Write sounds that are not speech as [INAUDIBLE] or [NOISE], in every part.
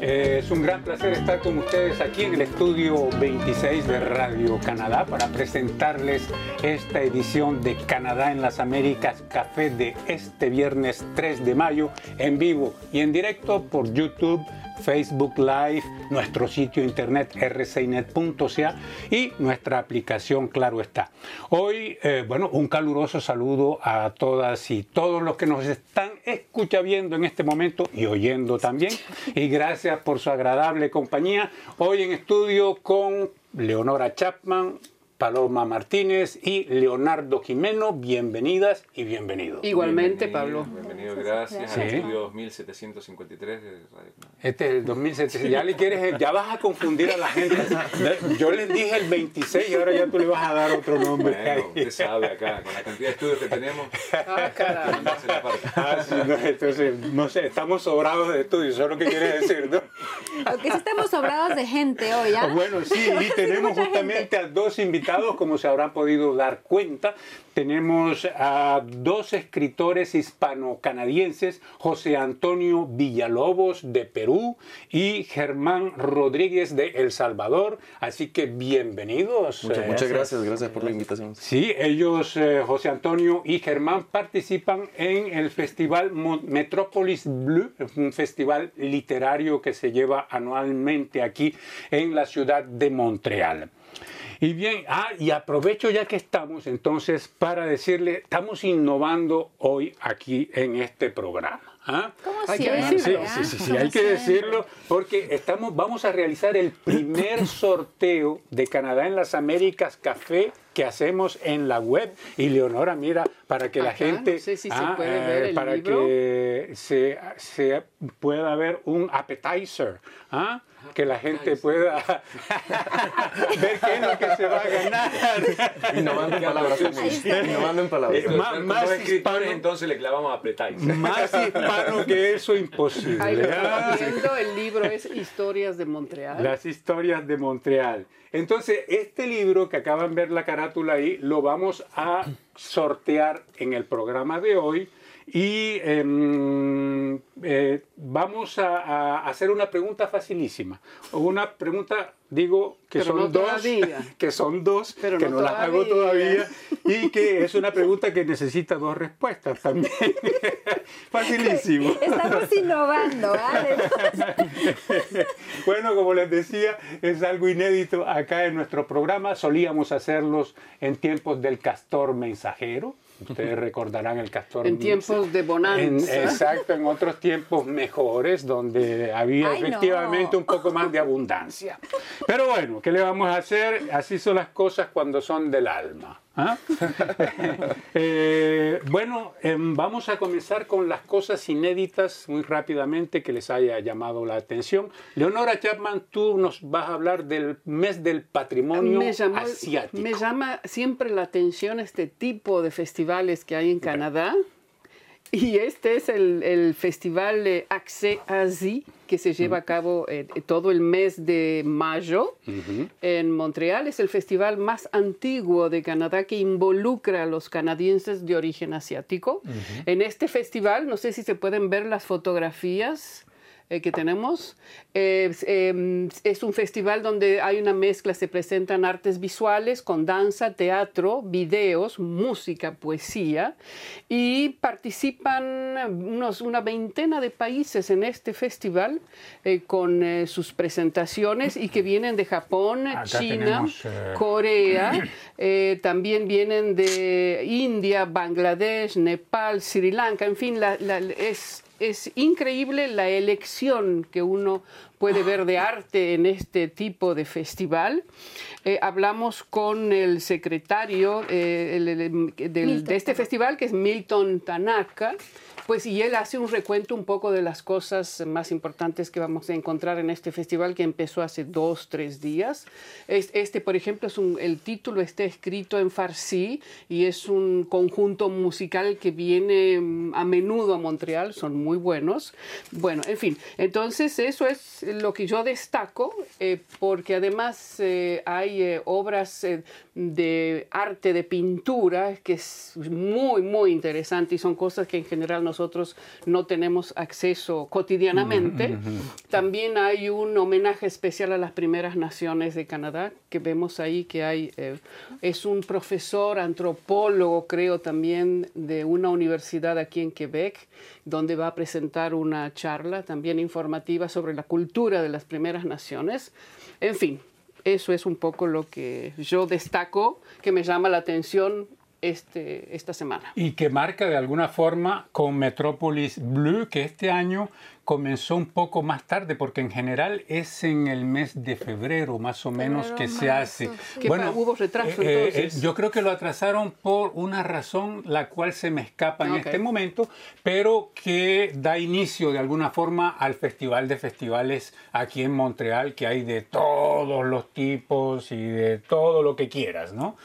Eh, es un gran placer estar con ustedes aquí en el estudio 26 de Radio Canadá para presentarles esta edición de Canadá en las Américas Café de este viernes 3 de mayo en vivo y en directo por YouTube Facebook Live, nuestro sitio internet rcinet.ca y nuestra aplicación Claro está. Hoy, eh, bueno, un caluroso saludo a todas y todos los que nos están escuchando en este momento y oyendo también. Y gracias por su agradable compañía. Hoy en estudio con Leonora Chapman, Paloma Martínez y Leonardo Jimeno. Bienvenidas y bienvenidos. Igualmente, Pablo. Bienvenido, gracias. Sí. estudio 2753 de Radio Este es el 2700. Ya le quieres, ya vas a confundir a la gente. Yo les dije el 26 y ahora ya tú le vas a dar otro nombre. Bueno, usted sabe acá, con la cantidad de estudios que tenemos. Ah, caramba. Ah, sí, no, entonces, no sé, estamos sobrados de estudios, eso es lo que quiere decir, ¿no? Aunque sí estamos sobrados de gente hoy, ¿ah? Bueno, sí, y tenemos justamente a dos invitados como se habrán podido dar cuenta. Tenemos a dos escritores hispano-canadienses, José Antonio Villalobos de Perú y Germán Rodríguez de El Salvador. Así que bienvenidos. Muchas, muchas gracias, gracias por la invitación. Sí, ellos, eh, José Antonio y Germán, participan en el Festival Metrópolis Blue, un festival literario que se lleva anualmente aquí en la ciudad de Montreal. Y bien, ah, y aprovecho ya que estamos entonces para decirle, estamos innovando hoy aquí en este programa. ¿Ah? ¿Cómo hay que decirlo, sí, sí, sí, hay que decirlo porque estamos, vamos a realizar el primer [COUGHS] sorteo de Canadá en las Américas Café que hacemos en la web y Leonora mira para que la gente no sé si se puede ver el para libro. que se, se pueda ver un appetizer ¿ah? Que la gente pueda [LAUGHS] ver qué es lo que se va a ganar Innovando en palabras. Innovando en palabras. Eh, más, más hispano, entonces le clavamos a más hispano que eso imposible Ahí lo ¿ah? estamos viendo, el libro es Historias de Montreal. Las historias de Montreal. Entonces, este libro que acaban de ver la carátula ahí, lo vamos a sortear en el programa de hoy y em, eh, vamos a, a hacer una pregunta facilísima. Una pregunta, digo, que Pero son no dos, todavía. [LAUGHS] que son dos, Pero que no no, las hago todavía todavía. y que es una pregunta que necesita dos respuestas también. [LAUGHS] Facilísimo. Estamos innovando, ¿vale? [LAUGHS] Bueno, como les decía, es algo inédito acá en nuestro programa. Solíamos hacerlos en tiempos del castor mensajero. Ustedes recordarán el castor En tiempos de en- bonanza. exacto, en otros tiempos mejores, donde había Ay, no. efectivamente un poco más de abundancia. Pero bueno, ¿qué le vamos a hacer? Así son las cosas cuando son del alma. ¿Ah? [LAUGHS] Eh, bueno, em, vamos a comenzar con las cosas inéditas muy rápidamente que les haya llamado la atención. Leonora Chapman, tú nos vas a hablar del mes del patrimonio me, llamó- asiático. me llama siempre la atención este tipo de festivales que hay en Canadá. Y este es el, el festival de Accès Asie, que se lleva a cabo eh, todo el mes de mayo en Montreal. Es el festival más antiguo de Canadá que involucra a los canadienses de origen asiático. En este festival, no sé si se pueden ver las fotografías eh, que tenemos. Es, eh, es un festival donde hay una mezcla, se presentan artes visuales con danza, teatro, videos, música, poesía y participan unos, una veintena de países en este festival eh, con sus presentaciones y que vienen de Japón, Acá China, tenemos, Corea, [CLEARS THROAT] también vienen de India, Bangladesh, Nepal, Sri Lanka, en fin, la- la- es, es increíble la elección que uno puede ver de arte en este tipo de festival. Eh, hablamos con el secretario eh, el- el- del- de este festival, que es Milton Tanaka, pues y él hace un recuento un poco de las cosas más importantes que vamos a encontrar en este festival que empezó hace dos, tres días. Es- Este, por ejemplo, es un- el título está escrito en farsi y es un conjunto musical que viene mm, a menudo a Montreal, son muy buenos. Bueno, en fin, entonces eso es lo que yo destaco, eh, porque además eh, hay eh, obras eh, de arte, de pintura, que es muy, muy interesante y son cosas que en general nosotros no tenemos acceso cotidianamente. También hay un homenaje especial a las primeras naciones de Canadá, que vemos ahí que hay, eh, es un profesor antropólogo, creo también, de una universidad aquí en Quebec, donde va a presentar una charla también informativa sobre la cultura de las primeras naciones. En fin, eso es un poco lo que yo destaco, que me llama la atención este, esta semana. Y que marca de alguna forma con Metrópolis Blue, que este año comenzó un poco más tarde, porque en general es en el mes de febrero más o menos Febrero, que se marzo, hace. sí. Que pa- hubo retraso, eh, eh, entonces. yo creo que lo atrasaron por una razón la cual se me escapa en Ok. este momento, pero que da inicio de alguna forma al Festival de Festivales aquí en Montreal, que hay de todos los tipos y de todo lo que quieras, ¿no?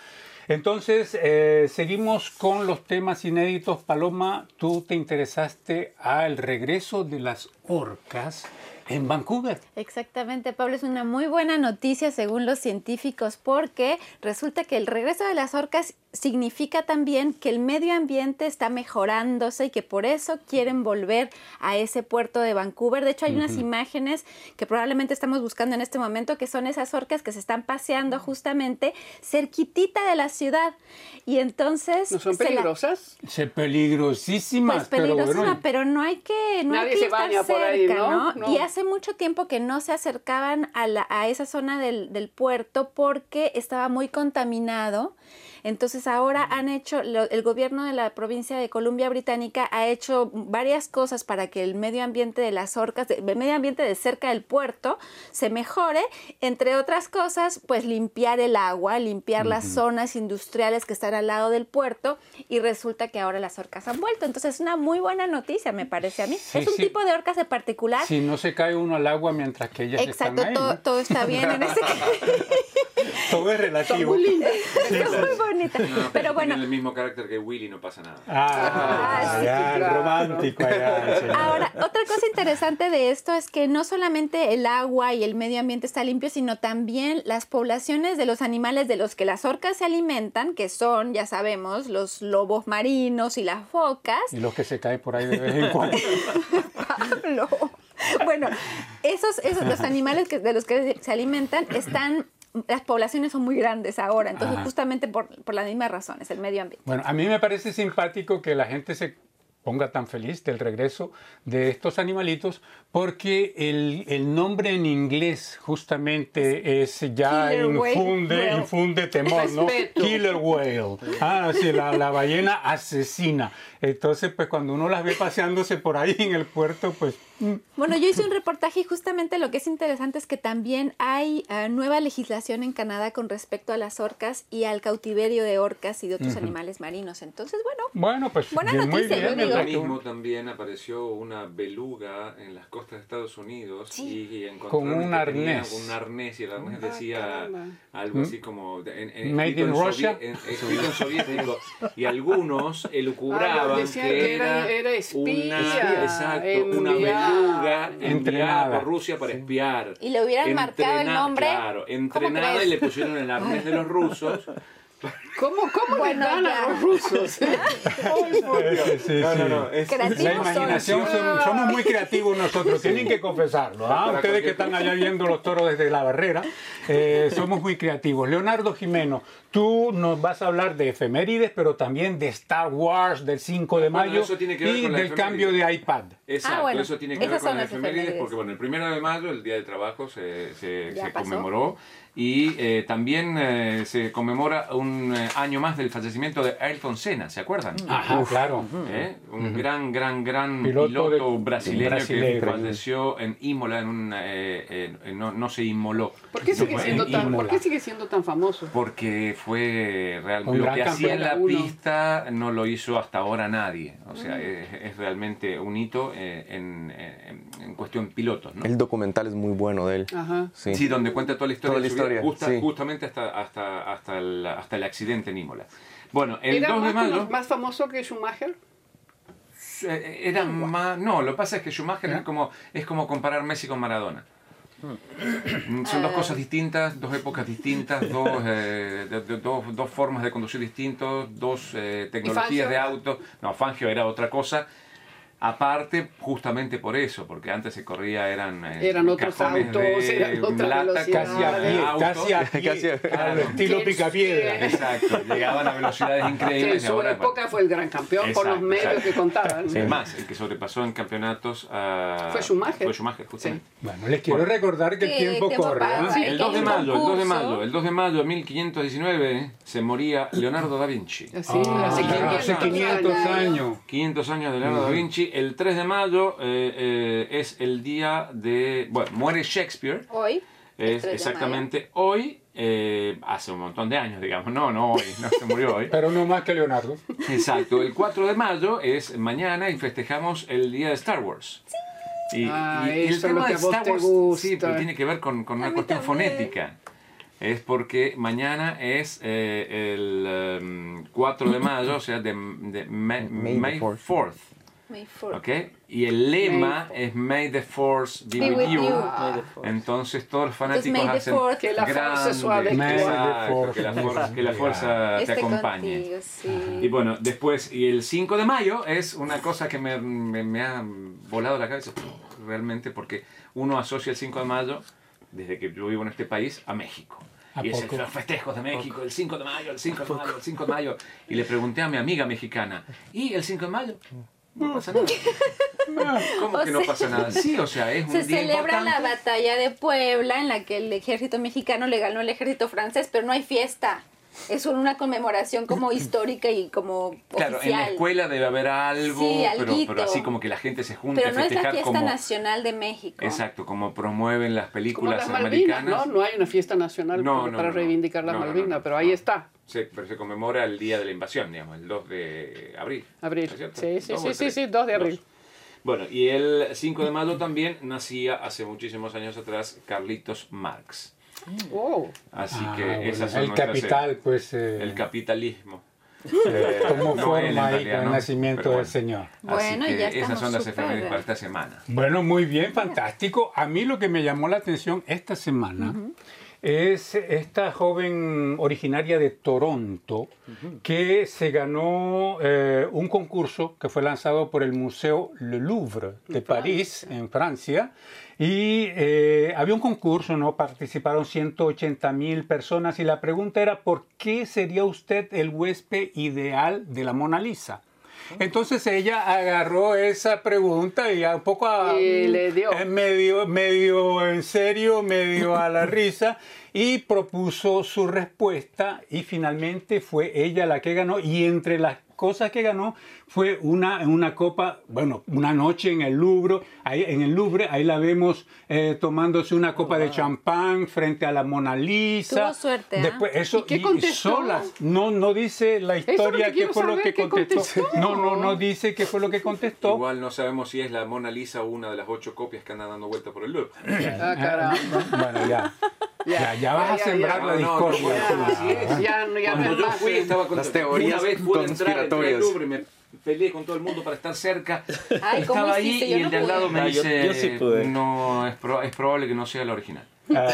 Entonces, eh, seguimos con los temas inéditos. Paloma, tú te interesaste al regreso de las orcas en Vancouver. Exactamente, Pablo, es una muy buena noticia según los científicos porque resulta que el regreso de las orcas significa también que el medio ambiente está mejorándose y que por eso quieren volver a ese puerto de Vancouver. De hecho, hay unas imágenes que probablemente estamos buscando en este momento que son esas orcas que se están paseando justamente cerquitita de la ciudad. Y entonces... ¿No son se la- peligrosas? Se peligrosísimas, pues pero peligrosísima, bueno, pero no hay que no Nadie hay que se baña por cerca, ahí, ¿no? ¿no? No. Y hace mucho tiempo que no se acercaban a, la- a esa zona del, del puerto porque estaba muy contaminado. Entonces ahora han hecho, lo- el gobierno de la provincia de Columbia Británica ha hecho varias cosas para que el medio ambiente de las orcas, el medio ambiente de cerca del puerto se mejore, entre otras cosas, pues limpiar el agua, limpiar las zonas industriales que están al lado del puerto y resulta que ahora las orcas han vuelto. Entonces es una muy buena noticia, me parece a mí. Sí, es un sí. tipo de orcas en particular. si no se cae uno al agua mientras que ellas Exacto, están ahí, todo, ¿no? todo está bien en ese [LAUGHS] [LAUGHS] Todo es relativo. Es muy bonita. No, Pero bueno, el mismo carácter que Willy, no pasa nada. Ah, Ah, sí, ya, claro. romántico allá, señor. Ahora, otra cosa interesante de esto es que no solamente el agua y el medio ambiente está limpio, sino también las poblaciones de los animales de los que las orcas se alimentan, que son, ya sabemos, los lobos marinos y las focas. Y los que se caen por ahí de vez en cuando. [LAUGHS] Pablo. Bueno, esos, esos los animales que, de los que se alimentan están, las poblaciones son muy grandes ahora, entonces Ajá. justamente por, por las mismas razones, el medio ambiente. Bueno, a mí me parece simpático que la gente se ponga tan feliz del regreso de estos animalitos porque el, el nombre en inglés justamente es ya Killer whale. infunde, Whale. infunde temor, ¿no? Respeto. Killer whale. Ah, sí, la, la ballena asesina. Entonces, pues cuando uno las ve paseándose por ahí en el puerto, pues Bueno, yo hice un reportaje y justamente lo que es interesante es que también hay eh, nueva legislación en Canadá con respecto a las orcas y al cautiverio de orcas y de otros animales marinos. Entonces, bueno, bueno, pues Buena bien, muy noticia, yo bien. digo. Ahora que mismo también apareció una beluga en las costas de Estados Unidos Sí. y, y Con encontraron un que tenía arnés. un arnés y el arnés Ah, decía caramba. algo así como en, en- Made in Russia. en- en soviético y algunos elucubraban Ah, que, que era- era, espía, una, exacto, una enviada. Beluga enviada Entrenada. por Rusia para espiar. Y le hubieran marcado el nombre. Claro, ¿Cómo entrenada y le pusieron el arnés de los rusos. [LAUGHS] ¿Cómo, cómo Bueno, dan a los rusos? [LAUGHS] Sí, sí, No, no, no. Es. La imaginación, son- somos muy creativos nosotros, tienen que confesarlo. ¿ah? Ustedes que están allá viendo los toros desde la barrera, eh, somos muy creativos. Leonardo Jimeno, tú nos vas a hablar de efemérides, pero también de Star Wars del 5 de Bueno, mayo eso tiene que ver y del cambio de iPad. Exacto, Ah, bueno, eso tiene que ver esas con son las efemérides, efemérides. porque bueno, el primero de mayo, el Día del Trabajo, se, se- se conmemoró y eh, también eh, se conmemora un eh, año más del fallecimiento de Ayrton Senna, ¿se acuerdan? Ajá, claro. ¿Eh? Un gran, gran, gran Piloto piloto, de- brasileño, brasileño. que falleció en Imola, en un, eh, eh, no, no se inmoló. ¿Por qué sigue siendo en tan, ¿por Imola. qué sigue siendo tan famoso? Porque fue realmente lo que hacía en la. Uno. pista no lo hizo hasta ahora nadie. O sea, es, es realmente un hito eh, en, en- en cuestión pilotos, ¿no? el documental es muy bueno de él. Ajá. Sí. Sí, donde cuenta toda la historia, Toda la vida, historia, justa- sí. justamente hasta, hasta, hasta, el, hasta el accidente en Imola. Bueno, el ¿Era 2 de más, mayo cono- más famoso que Schumacher? eh, era más... No, lo que pasa es que Schumacher es como, es como comparar Messi con Maradona. Mm, Son dos cosas distintas, dos épocas distintas, dos, eh, de- de- dos, dos formas de conducir distintos, dos eh, tecnologías de auto. No, Fangio era otra cosa. Aparte, justamente por eso, porque antes se corría, eran, eh, Eran otros cajones autos, de [LAUGHS] eran otras lata, Casi a pie, auto. casi a pie, Casi a- al estilo Qué picapiedra. Exacto, llegaban a velocidades increíbles. en su ahora, época fue el gran campeón por los Exacto, medios exacto. que contaban. Es más, el que sobrepasó en campeonatos a- Fue Schumacher. Fue Schumacher, justamente. Bueno, les quiero recordar que el tiempo qué corre. ¿eh? Sí, El 2 de mayo, el 2 de mayo, el 2 de mayo de 1519 se moría Leonardo da Vinci. Así, Ah, hace claro, 500, hace 500 años. 500 años de Leonardo da Vinci. El 3 de mayo eh, eh, es el día de... Bueno, muere Shakespeare. Hoy. el Es 3 de exactamente hoy, eh, hace un montón de años, digamos. No, no hoy, no se murió hoy. [LAUGHS] Pero no más que Leonardo. Exacto, el 4 de mayo es mañana y festejamos el día de Star Wars. Y, Ah, y eso es lo que a vos te sí, pero tiene que ver con, una cuestión también. fonética. Es porque mañana es eh, el em, 4 de mayo, o sea, de, de May, May the May fourth. 4th. May fourth. ¿ok? Y el lema May es May the Force be, Be with, you. you. Entonces todos los Entonces, fanáticos May the hacen fourth. Que la fuerza grande, suave May the exacto, que la fuerza, que la fuerza te Esté acompañe. contigo, sí. Y bueno, después, y el 5 de mayo es una cosa que me, me- me ha volado la cabeza realmente porque uno asocia el 5 de mayo, desde que yo vivo en este país, a México. ¿A Y es poco? los festejos de México, el 5 de mayo, el 5 de mayo, el 5 de mayo. Y le pregunté a mi amiga mexicana, ¿y el 5 de mayo? No pasa nada. [LAUGHS] ¿Cómo O que no pasa nada? Sí, o sea, es un Se día celebra la batalla de Puebla en la que el ejército mexicano le ganó al ejército francés, pero no hay fiesta. Es una conmemoración como histórica y como Claro, en la escuela debe haber algo, Sí, pero, pero así como que la gente se junta pero no es la fiesta como... nacional de México. Exacto, como promueven las Como películas las Malvinas, americanas. ¿no? No hay una fiesta nacional No, para no, no, no. reivindicar las No, no, no, Malvinas, pero ahí no. está, Sí, pero se conmemora el día de la invasión, digamos, el 2 de abril. abril. Sí, sí, ¿Dos o sí, el sí, sí, 2 de abril. Bueno, y el 5 de mayo también nacía hace muchísimos años atrás Carlitos Marx. Wow. Así Ah, que bueno, esas son el capital, pues, eh, eh, el capitalismo. como No forma ahí el nacimiento Pero del bueno. Señor. Bueno, Así y que ya esas estamos son las efemérides para esta semana. Bueno, muy bien, fantástico. A mí lo que me llamó la atención esta semana es esta joven originaria de Toronto que se ganó eh, un concurso que fue lanzado por el Museo Le Louvre de París, en Francia. Y eh, había un concurso, ¿no? Participaron 180 mil personas y la pregunta era, ¿por qué sería usted el huésped ideal de la Mona Lisa? Entonces ella agarró esa pregunta y a un poco a, Y le dio. eh, medio, medio en serio, medio a la risa y propuso su respuesta y finalmente fue ella la que ganó y entre las cosas que ganó fue una, una copa, bueno, una noche en el Louvre, ahí, en el Louvre, ahí la vemos eh, tomándose una copa de champán frente a la Mona Lisa. Tuvo suerte, ¿ah? Después, eso, ¿Y qué contestó? solas, no, no dice la historia que qué fue lo que ¿qué contestó. contestó? No, no, no dice qué fue lo que contestó. Igual no sabemos si es la Mona Lisa o una de las ocho copias que andan dando vuelta por el Louvre. Ah, caramba. Bueno, ya. Ya, ya vas Ya, a sembrar ya. la no, discordia. no, no. Ya, no- ya no Cuando es yo más. fui estaba con Las teorías una vez pude entrar, entré al conspiratorias. Louvre y me peleé con todo el mundo para estar cerca. [LAUGHS] Ay, ¿cómo Estaba ahí hiciste? y Yo el no de al lado me dice, yo sí pude. no, es, pro- es probable que no sea la original. Ah,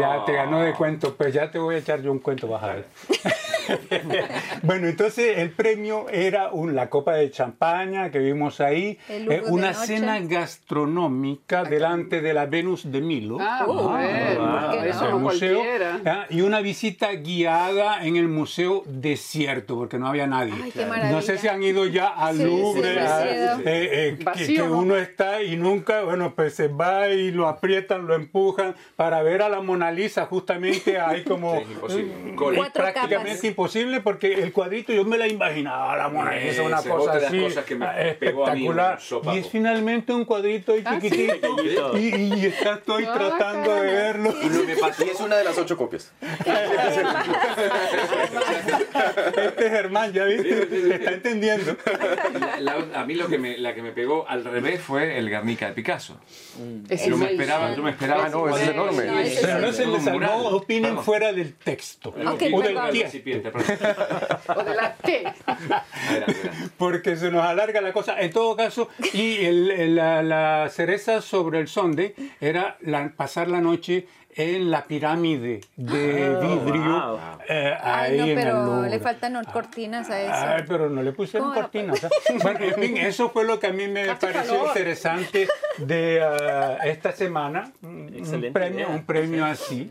ya te ganó de "Ah". cuento, pues ya te voy a echar yo un cuento, vas a ver. [LAUGHS] [LAUGHS] bueno, entonces el premio era un- la copa de champaña que vimos ahí, eh, una cena gastronómica delante de la Venus de Milo. Ah, Oh, ¿por qué eso el museo, cualquiera. ah, y una visita guiada en el museo desierto, porque no había nadie. Ay, qué no sé si han ido ya al Sí, Louvre, sí, a- eh, eh, que- que, ¿no? uno está y nunca, bueno, pues se va y lo aprietan, lo empujan para ver a la Mona Lisa, justamente hay como... [LAUGHS] Sí, es imposible. Es imposible porque el cuadrito yo me la imaginaba, la Mona Lisa, una Esa es cosa otra de las así cosas que me ah, pegó a mí, espectacular. y es finalmente un cuadrito ahí Ah, sí. chiquitito [LAUGHS] y, y está- estoy tratando de verlo. Y no me pasó. Y es una de las ocho copias. [LAUGHS] Este Germán, ¿ya viste? Se está entendiendo. La- la- a mí lo que me, la que me pegó al revés fue el Guernica de Picasso. Es Yo me esperaba, yo me esperaba. No, ese es enorme. No, ese Pero no es se les salvó, opinen fuera del texto Ok, o del tiempo. Recipiente. interpretación. [LAUGHS] O de la T. Adelante, adelante. porque se nos alarga la cosa. En todo caso, y el- el- la, la cereza sobre el sonde era la- pasar la noche en la pirámide de Ah, vidrio wow. eh, Ay, ahí no, en el pero le faltan cortinas a eso. Ay, pero no le pusieron ¿Cómo? cortinas. ¿eh? Bueno, en fin, eso fue lo que a mí me pareció calor. interesante de ah, esta semana. Un premio, idea. un premio así.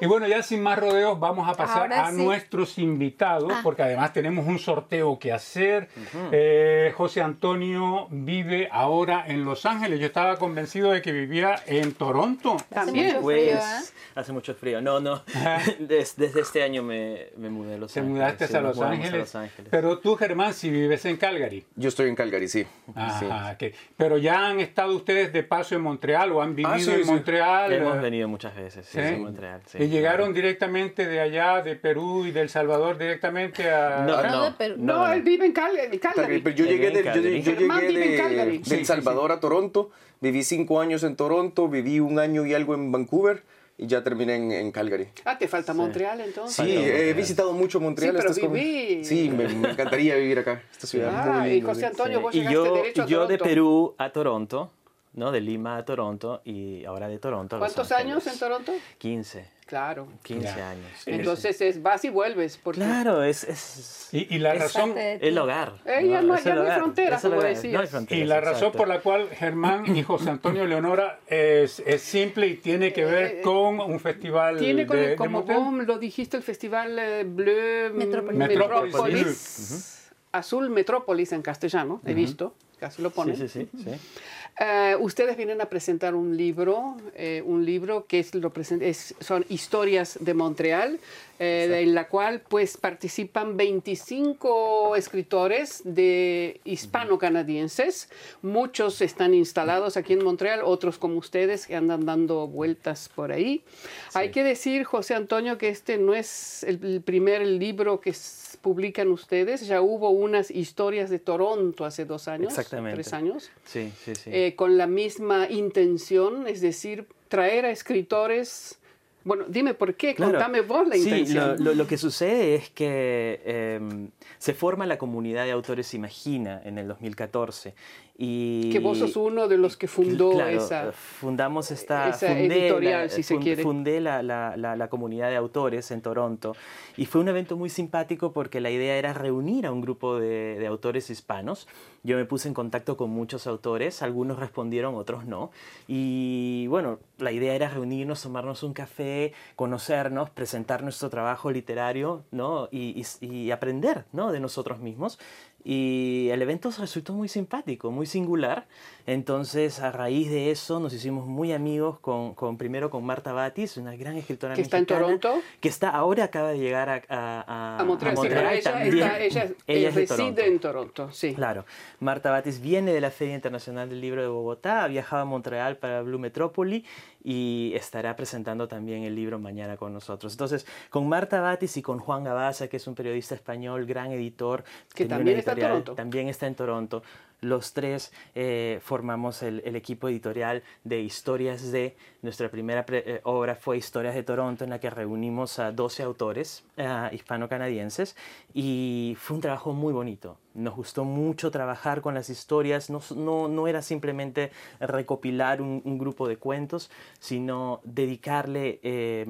Y bueno, ya sin más rodeos, vamos a pasar Ahora a sí. nuestros invitados, porque además tenemos un sorteo que hacer. Eh, José Antonio vive ahora en Los Ángeles. Yo estaba convencido de que vivía en Toronto. También. Pues hace mucho frío. No, no. [LAUGHS] Des- desde este año me, me mudé a Los Te Ángeles. mudaste sí, a Los Ángeles. a Los Ángeles. Pero tú, Germán, si vives en Calgary. Yo estoy en Calgary, sí. Sí. Ajá, ok. Pero ya han estado ustedes de paso en Montreal o han vivido Ah, sí, en sí. Montreal. Hemos venido muchas veces, sí, ¿sí? en Montreal. sí. y llegaron directamente de allá, de Perú y del Salvador, directamente a... No, Ah, No, no, de Perú. No, él vive en Cal- en Calgary. Calgary, pero yo llegué, en de, yo, Calgary. yo Germán llegué vive en de, Calgary. de Sí, El sí, Salvador a Toronto, viví cinco años en Toronto, viví un año y algo en Vancouver y ya terminé en, en Calgary. Ah, te falta Montreal entonces. Sí, Falta he Montreal. visitado mucho Montreal. Sí, pero viví- Sí, me, me encantaría vivir acá, esta ciudad. Ah, muy y lindo, José sí. Antonio, vos Y llegaste yo, derecho a yo de Toronto. Perú a Toronto, ¿no? De Lima a Toronto y ahora de Toronto a ¿Cuántos años en Toronto? 15, Claro. 15 Ya. años. Entonces es, vas y vuelves. Porque Claro, es, es Y, y la Es razón... el hogar. Ella no- Es ya el no hay hogar, fronteras, como hogar, decías. No hay fronteras, Y la razón por la cual Germán y José Antonio Leonora es, es simple y tiene que ver con un festival Eh, tiene con de, como vos lo dijiste, el festival eh, Bleu Metrópolis. Metrópolis. Metrópolis. Azul Metrópolis en castellano, he visto, casi lo ponen. Sí, sí, sí. sí. Eh, ustedes vienen a presentar un libro, eh, un libro que es, lo es- son historias de Montreal, eh, en la cual pues participan 25 escritores de hispano-canadienses. Muchos están instalados aquí en Montreal, otros como ustedes que andan dando vueltas por ahí. Hay que decir, José Antonio, que este no es el, primer libro que publican ustedes. Ya hubo unas historias de Toronto hace dos años, Exactamente. tres años Sí, sí, sí. eh, con la misma intención, es decir, traer a escritores. Bueno, dime por qué, Claro. contame vos la Sí, intención. lo, lo- lo que sucede es que em, se forma la comunidad de autores Imagina en el 2014. Y, que vos sos uno de los que fundó Claro, esa. fundamos esta esa fundé editorial, la- si se quiere. fundé la, la- la- la comunidad de autores en Toronto y fue un evento muy simpático porque la idea era reunir a un grupo de, de autores hispanos yo me puse en contacto con muchos autores algunos respondieron otros no y bueno la idea era reunirnos tomarnos un café conocernos presentar nuestro trabajo literario no y, y- y aprender no de nosotros mismos y el evento resultó muy simpático, muy singular. Entonces, a raíz de eso, nos hicimos muy amigos con, con primero con Marta Batis, una gran escritora Que está en Toronto. Que está, ahora acaba de llegar a, a, a Montreal, sí, ella, ella, [LAUGHS] eh, Ella es de reside Toronto. en Toronto, sí. Claro. Marta Batis viene de la Feria Internacional del Libro de Bogotá, ha viajado a Montreal para Blue Metrópoli y estará presentando también el libro mañana con nosotros. Entonces, con Marta Batis y con Juan Gabaza, que es un periodista español, gran editor, Que también está en Toronto. También está en Toronto. Los tres eh, formamos el, el equipo editorial de Historias de. Nuestra primera eh, obra fue Historias de Toronto, en la que reunimos a 12 autores eh, hispano-canadienses y fue un trabajo muy bonito. Nos gustó mucho trabajar con las historias. No, no, no era simplemente recopilar un, un grupo de cuentos, sino dedicarle eh,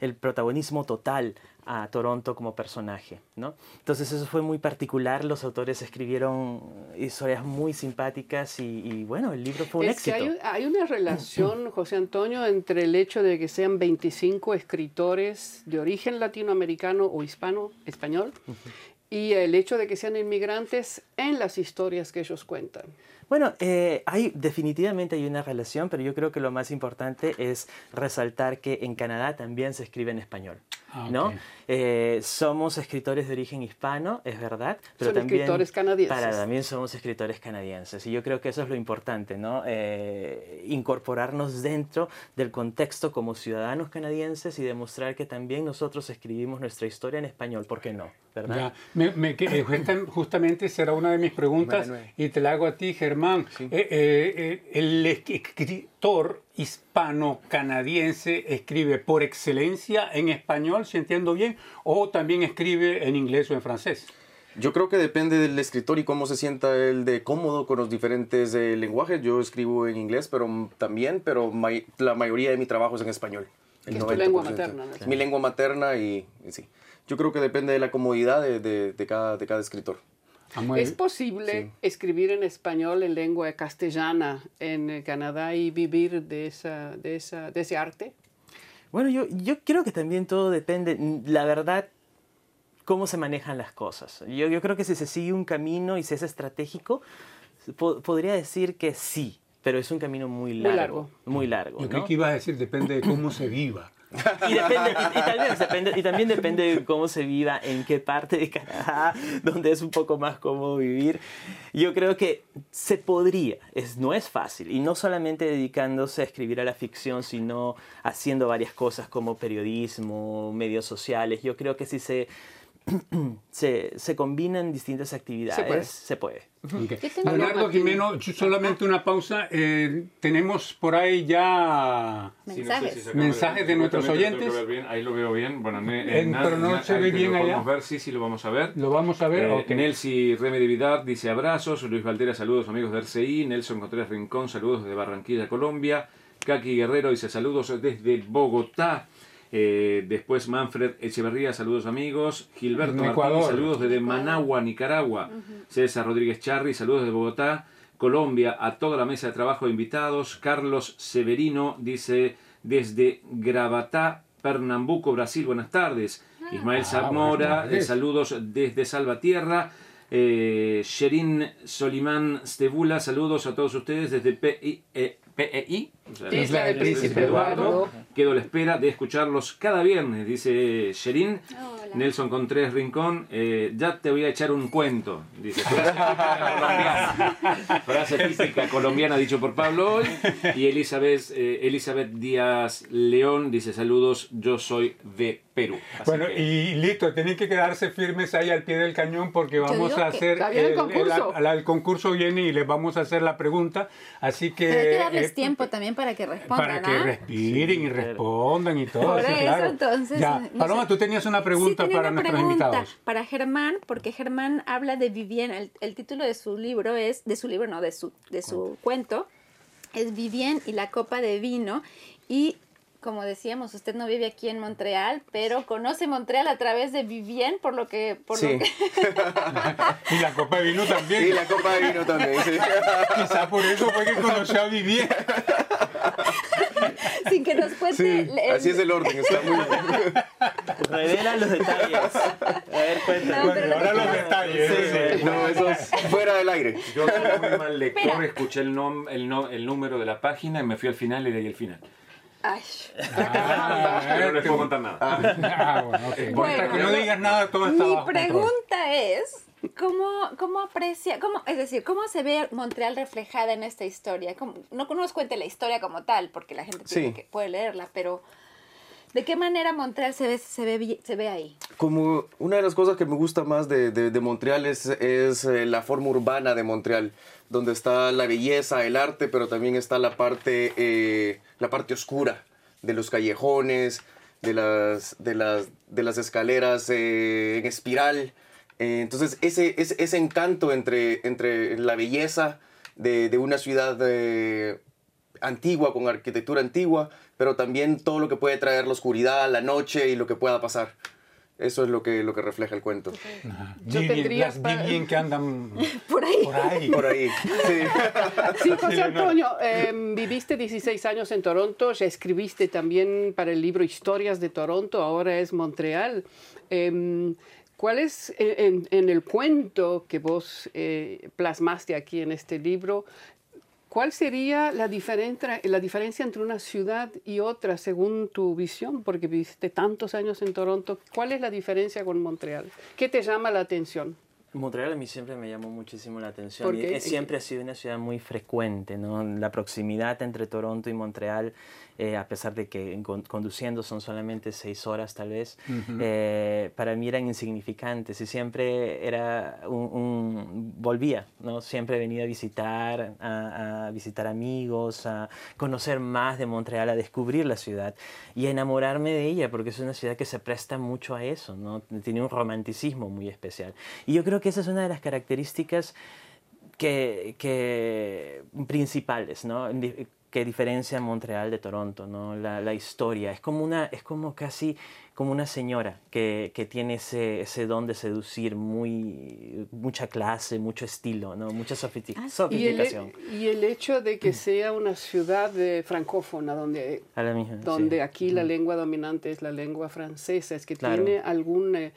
el protagonismo total a Toronto como personaje, ¿no? Entonces eso fue muy particular, los autores escribieron historias muy simpáticas y, y, bueno, el libro fue un Es que éxito. hay, hay una relación, [CLEARS THROAT] José Antonio, entre el hecho de que sean 25 escritores de origen latinoamericano o hispano, español, y el hecho de que sean inmigrantes en las historias que ellos cuentan. Bueno, eh, hay definitivamente hay una relación, pero yo creo que lo más importante es resaltar que en Canadá también se escribe en español. Ah, ¿no? ok. Eh, somos escritores de origen hispano, es verdad, pero Son también escritores canadienses. Para, también somos escritores canadienses y yo creo que eso es lo importante, ¿no? Eh, incorporarnos dentro del contexto como ciudadanos canadienses y demostrar que también nosotros escribimos nuestra historia en español, ¿por qué no? ¿verdad? Ya, me- me- eh, justa- justamente será una de mis preguntas Manuel. y te la hago a ti, Germán. Eh, eh, eh, el escritor hispano-canadiense escribe por excelencia en español, si entiendo bien, o también escribe en inglés o en francés. Yo creo que depende del escritor y cómo se sienta él de cómodo con los diferentes eh, lenguajes. Yo escribo en inglés, pero también, pero may- la mayoría de mi trabajo es en español. El es tu lengua 90%. materna, ¿no? Mi lengua materna y, y sí. Yo creo que depende de la comodidad de, de- de cada, de cada escritor. ¿Es posible Sí. escribir en español en lengua castellana en eh, Canadá y vivir de, esa, de, esa, de ese arte? Bueno, yo, yo creo que también todo depende, la verdad, cómo se manejan las cosas. Yo, yo creo que si se sigue un camino y se es estratégico, po- podría decir que sí, pero es un camino muy largo. largo. Muy largo. yo ¿no? que ibas a decir, depende de cómo se viva. [LAUGHS] Y, depende, y, y vez depende- y también depende de cómo se viva, en qué parte de Canadá, [LAUGHS] donde es un poco más cómodo vivir. Yo creo que se podría, es, no es fácil, y no solamente dedicándose a escribir a la ficción, sino haciendo varias cosas como periodismo, medios sociales. Yo creo que si se, [CLEARS THROAT] se, se combinan distintas actividades, puede. se puede. Ok. Yo tengo Leonardo Jimeno, solamente una pausa. eh, tenemos por ahí ya Mensajes. se acaba Mensajes de nuestros oyentes. ahí lo veo bien. Bueno, ne- En- pero no se ve bien lo allá. podemos ver, sí, sí, lo vamos a ver. lo vamos a ver. Eh, ok. Nelsi Remedividad dice abrazos, Luis Valdera saludos amigos de RCI, Nelson Contreras Rincón saludos desde Barranquilla, Colombia, Kaki Guerrero dice saludos desde Bogotá, Eh, después Manfred Echeverría saludos amigos, Gilberto Martínez Ecuador. saludos desde Managua, Nicaragua, César Rodríguez Charri saludos desde Bogotá, Colombia, a toda la mesa de trabajo de invitados, Carlos Severino dice desde Gravatá, Pernambuco, Brasil, buenas tardes. Ismael Ah, Zamora, eh, saludos desde Salvatierra. Eh, Sherin Solimán Stebula, saludos a todos ustedes desde PI, eh, PEI, o sea, Isla del Príncipe Eduardo. Quedo a la espera de escucharlos cada viernes, dice Sherin. Hola. Nelson Contreras Rincón, eh, ya te voy a echar un cuento, dice. Frase típica colombiana, Frase típica colombiana dicho por Pablo hoy. Y Elizabeth, eh, Elizabeth Díaz León dice saludos, yo soy de Perú. Así Bueno, que- y listo, tienen que quedarse firmes ahí al pie del cañón porque vamos a hacer. bien el concurso. el- el concurso viene y les vamos a hacer la pregunta. Así que. Tiempo también para que respondan, Para que ¿ah? respiren y respondan y todo. Por sí, eso, claro. entonces, Ya. no Paloma, sé. tú tenías una pregunta Sí, para una nuestros pregunta invitados. Para Germán, porque Germán habla de Vivien, el, el título de su libro es, de su libro no, de su, de su cuento, es Vivien y la copa de vino. Y como decíamos, usted no vive aquí en Montreal, pero conoce Montreal a través de Vivien, por lo que... Por Sí. lo que [LAUGHS] Y la copa de vino también. Y la copa de vino también, sí. [LAUGHS] Quizá por eso fue que conoció a Vivier. [LAUGHS] sin que nos cuente... Sí, el- Así es el orden, está muy Revela los detalles. A ver, cuéntame. No, Bueno, ahora los detalles. Sí, no, eso es fuera del aire. Yo soy muy mal lector, escuché el, nom- el, no- el número de la página y me fui al final y leí el final. Ay, Ah, Pero no les puedo contar nada. Ah, bueno. Bueno. Que no digas nada, todo está Mi bajo control. pregunta es, ¿cómo, cómo aprecia, cómo, es decir, cómo se ve Montreal reflejada en esta historia? ¿Cómo- no nos cuente la historia como tal, porque la gente tiene Sí. que, puede leerla, pero ¿de qué manera Montreal se ve, se ve, se ve ahí? Como una de las cosas que me gusta más de, de- Montreal es, es, eh, la forma urbana de Montreal, donde está la belleza, el arte, pero también está la parte, eh, la parte oscura de los callejones, de las, de las, de las escaleras eh, en espiral. Eh, entonces, ese, ese, ese encanto entre, entre la belleza de, de una ciudad antigua, con arquitectura antigua, pero también todo lo que puede traer la oscuridad, la noche y lo que pueda pasar. Eso es lo que, lo que refleja el cuento. Yo Vivian, tendría las pa- Vivian que andan [LAUGHS] Por ahí. por ahí. Por ahí. Sí. [LAUGHS] Sí, José Antonio, eh, viviste 16 años en Toronto, ya escribiste también para el libro Historias de Toronto, ahora es Montreal. Em, ¿Cuál es en, en el cuento que vos eh, plasmaste aquí en este libro? ¿Cuál sería la, diferencia la diferencia entre una ciudad y otra según tu visión? Porque viviste tantos años en Toronto. ¿Cuál es la diferencia con Montreal? ¿Qué te llama la atención? Montreal a mí siempre me llamó muchísimo la atención. ¿Por y siempre ha sido una ciudad muy frecuente, ¿no? La proximidad entre Toronto y Montreal eh, a pesar de que con- conduciendo son solamente seis horas tal vez, eh, para mí eran insignificantes y siempre era un, un- volvía, ¿no? Siempre venía a visitar, a, a visitar amigos, a conocer más de Montreal, a descubrir la ciudad y a enamorarme de ella, porque es una ciudad que se presta mucho a eso, ¿no? Tiene un romanticismo muy especial. Y yo creo que esa es una de las características que, que principales, ¿no? Que diferencia Montreal de Toronto, ¿no? La, la historia. Es como, una, es como casi como una señora que, que tiene ese, ese don de seducir muy, mucha clase, mucho estilo, ¿no? Mucha sofistic- Y el, sofisticación. y el hecho de que sea una ciudad francófona, donde, A la misma, donde sí. aquí la lengua dominante es la lengua francesa, es que Claro. tiene algún eh,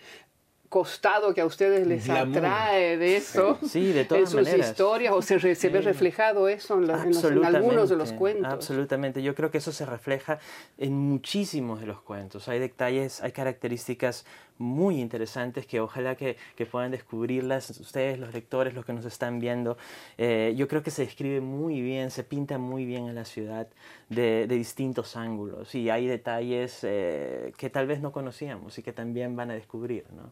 costado que a ustedes les Glamour. atrae de eso Sí, de en todas sus maneras. historias, o se, re- se ve reflejado eso en, la- en los- en algunos de los cuentos. Absolutamente. Yo creo que eso se refleja en muchísimos de los cuentos. Hay detalles, hay características muy interesantes que ojalá que, que puedan descubrirlas ustedes, los lectores, los que nos están viendo. Eh, yo creo que se describe muy bien, se pinta muy bien a la ciudad de, de distintos ángulos y hay detalles eh, que tal vez no conocíamos y que también van a descubrir. ¿no?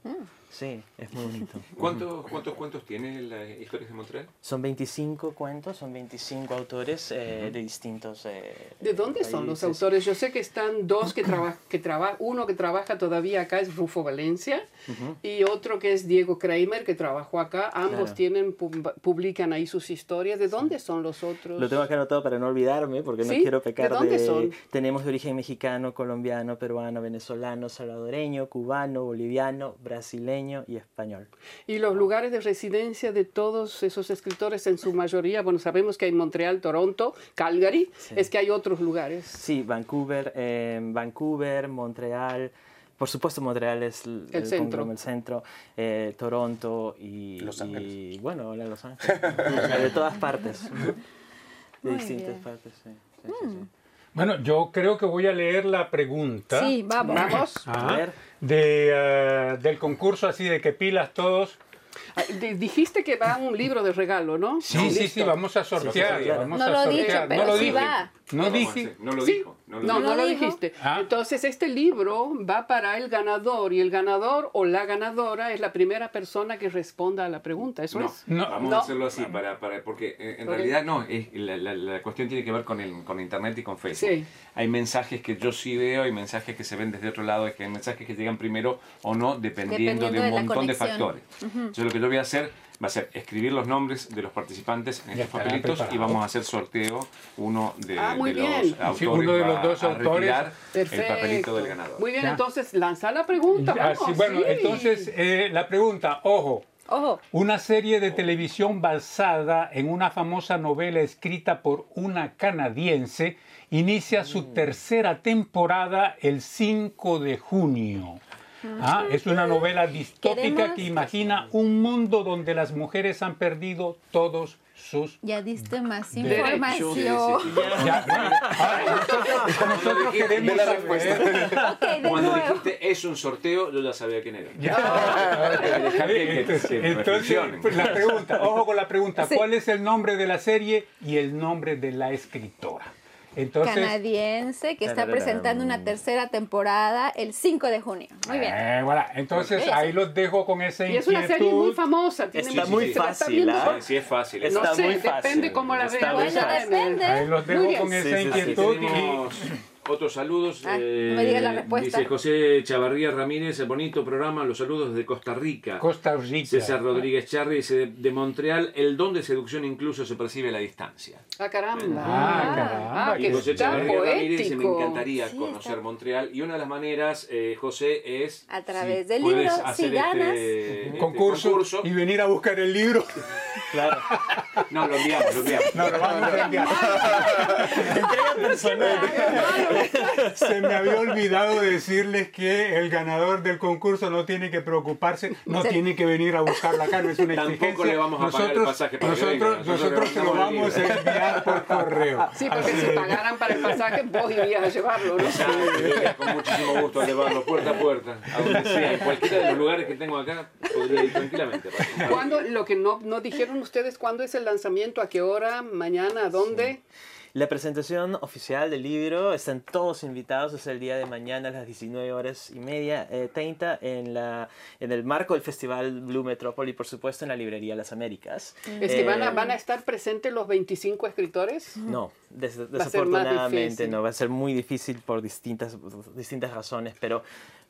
Sí, es muy bonito. [LAUGHS] ¿Cuántos, ¿Cuántos cuentos tiene las historias de Montreal? Son 25 cuentos, son 25 autores eh, de distintos... eh, ¿De dónde son los países. autores? Yo sé que están dos que [CLEARS THROAT] trabajan, que traba, uno que trabaja todavía acá es Rufo Valencia y otro que es Diego Kramer que trabajó acá. Ambos Claro. tienen pub- publican ahí sus historias. ¿De dónde son los otros? Lo tengo acá anotado para no olvidarme, porque no ¿Sí? quiero pecar ¿De dónde son? Tenemos de origen mexicano, colombiano, peruano, venezolano, salvadoreño, cubano, boliviano, brasileño y español. Y los lugares de residencia de todos esos escritores en su mayoría, bueno, sabemos que hay Montreal, Toronto, Calgary, Sí. es que hay otros lugares. Sí, Vancouver, eh, Vancouver, Montreal. Por supuesto, Montreal es el, El centro. el centro, eh, Toronto y, Los y, Ángeles. bueno, hola Los Ángeles. [LAUGHS] de todas partes. [LAUGHS] De Muy distintas bien. partes, sí. sí, sí, sí. Bueno, yo creo que voy a leer la pregunta. Sí, vamos. Vamos. A ver. de, eh, del concurso así de que pilas todos. Ah, di- Dijiste que va un libro de regalo, ¿no? Sí, sí, sí, vamos a sortear. sortear. vamos No a lo he sortear. dicho, no pero lo sí dije. va. No dije. No lo Sí. dijo. No lo No, dijo. no lo dijo. dijiste. Ah. Entonces, este libro va para el ganador y el ganador o la ganadora es la primera persona que responda a la pregunta. ¿Eso No, es? No. vamos No. a hacerlo así, para, para, porque eh, en Ok. realidad no, es, la, la- la cuestión tiene que ver con, el, con Internet y con Facebook. Sí. Hay mensajes que yo sí veo, hay mensajes que se ven desde otro lado, hay que hay mensajes que llegan primero o no, dependiendo, Dependiendo de un de montón de factores. Entonces lo que yo voy a hacer va a ser escribir los nombres de los participantes en Ya estos papelitos y vamos a hacer sorteo uno de, Ah, muy de bien. los autores. Sí, uno de los dos a autores. el papelito del ganador. Muy bien, Ya. entonces lanza la pregunta. Ya, Vamos, sí, bueno, sí. entonces eh, la pregunta, ojo, Ojo. una serie de televisión basada en una famosa novela escrita por una canadiense inicia su tercera temporada el 5 de junio. Ah, es una novela distópica Queremos- que imagina un mundo donde las mujeres han perdido todos sus Ya diste más información. Ya, ahora, nosotros, nosotros queremos la de Cuando nuevo. dijiste es un sorteo, yo ya sabía quién era. Que- entonces, entonces, pues, la pregunta, ojo con la pregunta, Sí. ¿cuál es el nombre de la serie y el nombre de la escritora? Entonces, canadiense que está presentando una tercera temporada el 5 de junio. Muy bien. eh, voilà, entonces ahí los dejo con esa Y es una inquietud. serie muy famosa. tiene Está muy está fácil, viendo ¿ah? Sí, sí, es fácil. No Está sé, muy fácil. depende cómo la Está vean. Bueno, depende. Ahí los dejo con esa Sí, sí, sí. inquietud. y- otros saludos. Ah, eh, no me digas la respuesta. Dice José Chavarría Ramírez, el bonito programa, los saludos desde Costa Rica. Costa Rica. César Rodríguez Charri dice, de, de Montreal, el don de seducción incluso se percibe a la distancia. Ah, caramba. Ah, caramba. Ah, Y José está Chavarría Ramírez dice, me poético. encantaría Sí, conocer está- Montreal. Y una de las maneras, eh, José, es... A través si del libro, si hacer ganas. este- este concurso, concurso. y venir a buscar el libro. [LAUGHS] Claro. No, lo enviamos, lo enviamos. No, lo vamos a enviar. Entrega personal. [LAUGHS] Se me había olvidado decirles que el ganador del concurso no tiene que preocuparse, no Sí. tiene que venir a buscarlo acá, no es una Tampoco exigencia. le vamos a pagar el pasaje para que venga, nosotros, nosotros nosotros le se lo vamos a enviar por correo. [LAUGHS] Sí, porque Así si pagaran para el pasaje, vos irías a llevarlo, ¿no? Iría con muchísimo gusto a llevarlo puerta a puerta, a donde sea, en cualquiera de los lugares que tengo acá, podría ir tranquilamente. ¿Cuándo, lo que no, no dijeron ustedes, ¿cuándo es el lanzamiento? ¿A qué hora? ¿Mañana? ¿A dónde? La presentación oficial del libro, están todos invitados, es el día de mañana a las 19 horas y media, eh, 30, en, la, en el marco del Festival Blue Metrópoli, por supuesto, en la librería Las Américas. Es que van a, Eh, van a estar presentes los 25 escritores. No, des- desafortunadamente no, va a ser muy difícil por distintas, distintas razones, pero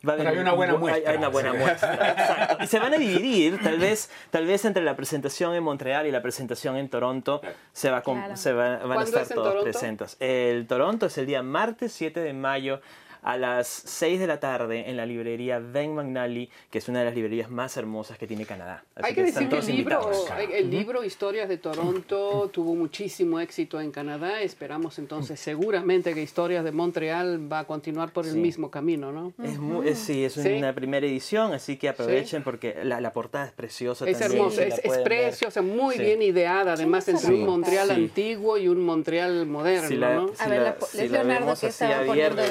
va a Pero haber hay una buena muestra. Hay, una buena muestra, exacto. Y se van a dividir, tal vez, tal vez entre la presentación en Montreal y la presentación en Toronto, se, va a com- Claro. se va- van a ¿Cuándo estar es todos Toronto? presentes. El Toronto es el día martes 7 de mayo a las 6 de la tarde en la librería Ben McNally, que es una de las librerías más hermosas que tiene Canadá. Así Hay que decir que el libro, invitados. el libro Historias de Toronto tuvo muchísimo éxito en Canadá. Esperamos entonces seguramente que Historias de Montreal va a continuar por el Sí. mismo camino, ¿no? Es mu- es- sí, es Sí. una primera edición, así que aprovechen porque la, la portada es preciosa. Es también, la es, es preciosa, muy Sí. bien ideada, además Sí, entre un. Montreal Sí. antiguo y un Montreal moderno, Si la, ¿no? si A ver, la- la si Leonardo vemos que así abierta,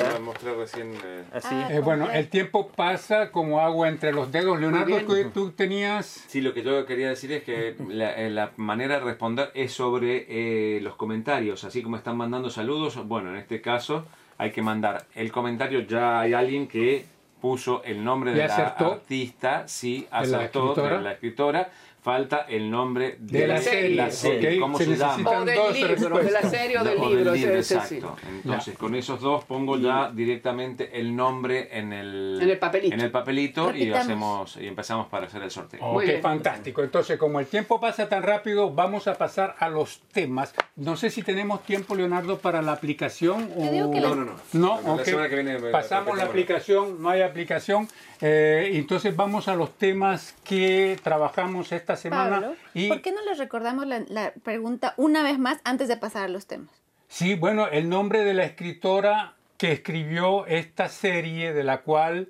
recién. eh, así. Ah, Eh, bueno, el tiempo pasa como agua entre los dedos. Leonardo. ¿tú, tú tenías... Sí, lo que yo quería decir es que la, eh, la manera de responder es sobre eh, los comentarios, así como están mandando saludos. Bueno, en este caso hay que mandar el comentario. Ya hay alguien que puso el nombre de ¿Y la acertó? artista, sí, ¿De la acertó, escritora? de la escritora. Falta el nombre de, De la serie, la serie, ¿cómo se se, llama? necesita- O del dos libro, de la serie o del O libro. libro, ese- ese sí. exacto. Entonces, con esos dos pongo ya directamente el nombre en el, En el papelito. en el papelito y hacemos y empezamos para hacer el sorteo. Muy Ok, fantástico. Entonces, como el tiempo pasa tan rápido, vamos a pasar a los temas. No sé si tenemos tiempo, Leonardo, para la aplicación. O... digo que la- No, no, no. No, La ok. semana que viene, Pasamos la aplicación, no hay aplicación. Eh, entonces vamos a los temas que trabajamos esta semana. Pablo, y ¿por qué no les recordamos la, la pregunta una vez más antes de pasar a los temas? sí, bueno, el nombre de la escritora que escribió esta serie de la cual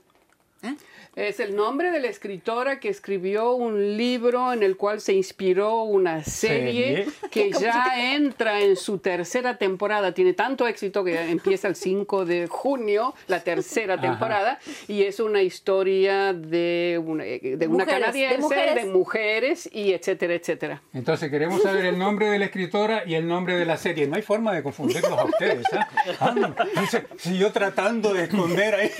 Es el nombre de la escritora que escribió un libro en el cual se inspiró una serie, Serie. que [LAUGHS] ya entra en su tercera temporada. Tiene tanto éxito que empieza el 5 de junio, la tercera Ajá. temporada, y es una historia de una, de una Mujeres, de canadiense, mujeres. de mujeres, y etcétera, etcétera. Entonces queremos saber el nombre de la escritora y el nombre de la serie. No hay forma de confundirlos a ustedes. yo tratando de esconder ahí.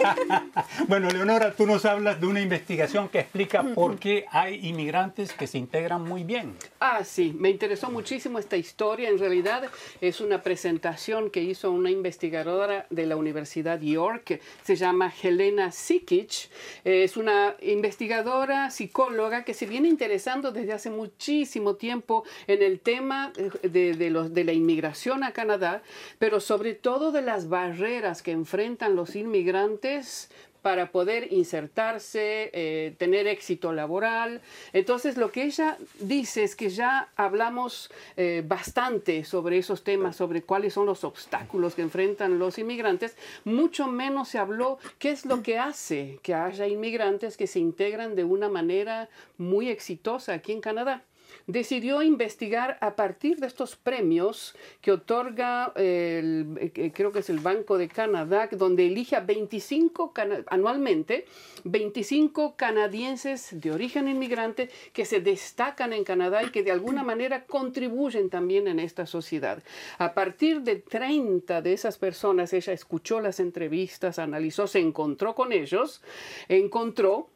[LAUGHS] bueno, Leonora, tú nos hablas de una investigación que explica por qué hay inmigrantes que se integran muy bien. Ah, sí, me interesó muchísimo esta historia. En realidad es una presentación que hizo una investigadora de la Universidad York, se llama Helena Sikic. Es una investigadora psicóloga que se viene interesando desde hace muchísimo tiempo en el tema de la inmigración a Canadá, pero sobre todo de las barreras que enfrentan los inmigrantes para poder insertarse, eh, tener éxito laboral. Entonces, lo que ella dice es que ya hablamos eh, bastante sobre esos temas, sobre cuáles son los obstáculos que enfrentan los inmigrantes. Mucho menos se habló qué es lo que hace que haya inmigrantes que se integran de una manera muy exitosa aquí en Canadá decidió investigar a partir de estos premios que otorga, eh, el, eh, creo que es el Banco de Canadá, donde elige a 25 cana- anualmente, 25 canadienses de origen inmigrante que se destacan en Canadá y que de alguna manera contribuyen también en esta sociedad. A partir de 30 de esas personas, ella escuchó las entrevistas, analizó, se encontró con ellos, encontró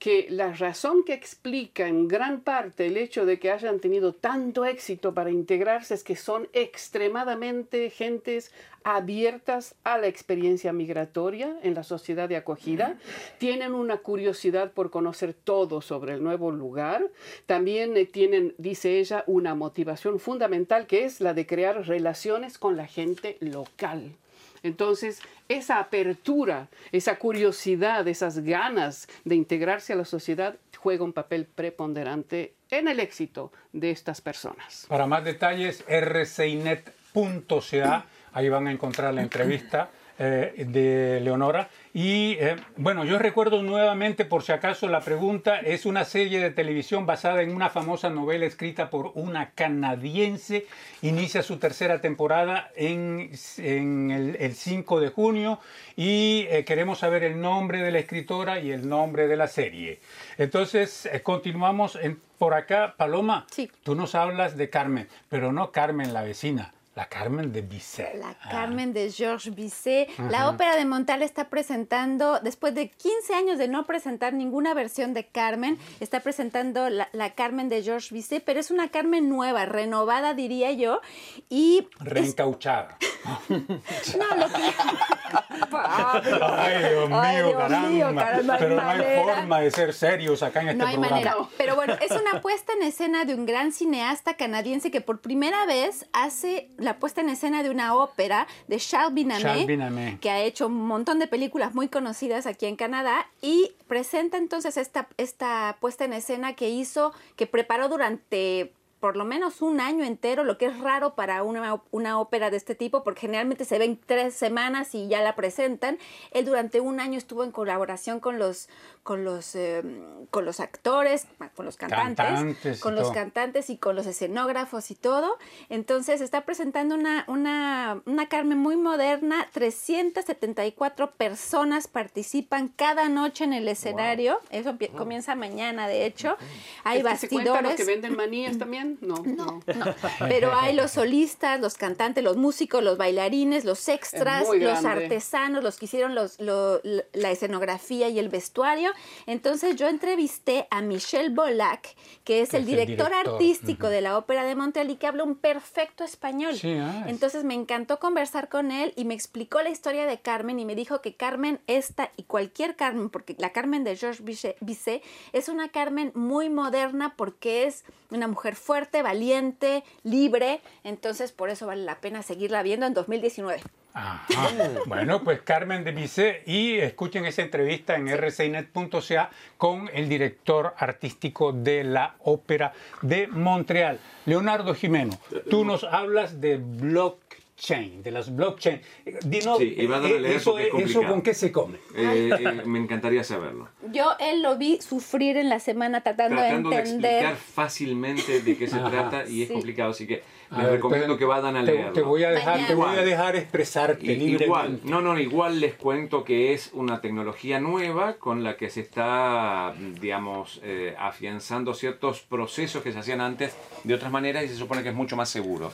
que la razón que explica en gran parte el hecho de que hayan tenido tanto éxito para integrarse es que son extremadamente gentes abiertas a la experiencia migratoria en la sociedad de acogida, tienen una curiosidad por conocer todo sobre el nuevo lugar, también eh, tienen, dice ella, una motivación fundamental que es la de crear relaciones con la gente local. Entonces, esa apertura, esa curiosidad, esas ganas de integrarse a la sociedad juega un papel preponderante en el éxito de estas personas. Para más detalles, rcinet.ca, ahí van a encontrar la entrevista eh, de Leonora. Y eh, bueno, yo recuerdo nuevamente, por si acaso, la pregunta es una serie de televisión basada en una famosa novela escrita por una canadiense. Inicia su tercera temporada en, en el, el 5 de junio y eh, queremos saber el nombre de la escritora y el nombre de la serie. Entonces, eh, continuamos en- por acá. Paloma, Sí. tú nos hablas de Carmen, pero no Carmen la vecina. La Carmen de Bizet. La Ah, Carmen de Georges Bizet. La ópera de Montal está presentando, después de 15 años de no presentar ninguna versión de Carmen, está presentando la, la Carmen de Georges Bizet, pero es una Carmen nueva, renovada diría yo. Y es- Reencauchada. no, lo que... Ay, Dios mío, Ay, Dios caramba. mío, caramba, Pero no hay manera. forma de ser serios acá en este No hay programa. manera. Pero bueno, es una puesta en escena de un gran cineasta canadiense que por primera vez hace la puesta en escena de una ópera de Charles Binamé. que ha hecho un montón de películas muy conocidas aquí en Canadá y presenta entonces esta, esta puesta en escena que hizo, que preparó durante por lo menos un año entero, lo que es raro para una, una ópera de este tipo, porque generalmente se ven tres semanas y ya la presentan. Él durante un año estuvo en colaboración con los, con los, eh, con los actores, con los cantantes, con los todo. cantantes y con los escenógrafos y todo. Entonces está presentando una, una, una Carmen muy moderna. 374 personas participan cada noche en el escenario. Eso comienza mañana, de hecho. Hay ¿Es que se los bastidores. que venden manías también? No. No, no. Pero hay los solistas, los cantantes, los músicos, los bailarines, los extras, los artesanos, los que hicieron los, lo- la escenografía y el vestuario. Entonces yo entrevisté a Michel Bolac, que es Que el es el director, artístico de la Ópera de Montreal y que habla un perfecto español. Sí, ah, es- Entonces me encantó conversar con él y me explicó la historia de Carmen y me dijo que Carmen esta y cualquier Carmen, porque la Carmen de Georges Bizet es una Carmen muy moderna porque es una mujer fuerte, valiente, libre, entonces por eso vale la pena seguirla viendo en 2019. Ajá. Bueno, pues Carmen de Bizet y escuchen esa entrevista en rcinet.ca con el director artístico de la Ópera de Montreal, Leonardo Jimeno. Tú nos hablas de blockchain, de las blockchain. Eh, Dinos, Sí, y van a leer eso, porque es eso con qué se come. Eh, eh, me encantaría saberlo. Yo él lo vi sufrir en la semana tratando, Tratando de de entender. explicar fácilmente de qué se Ajá. trata y es Sí. complicado, así que les ver, recomiendo que vayan a te- leerlo. Te, voy a dejar, te voy a dejar expresarte libremente. Igual, no, no, igual les cuento que es una tecnología nueva con la que se está, digamos, eh, afianzando ciertos procesos que se hacían antes de otras maneras y se supone que es mucho más seguro.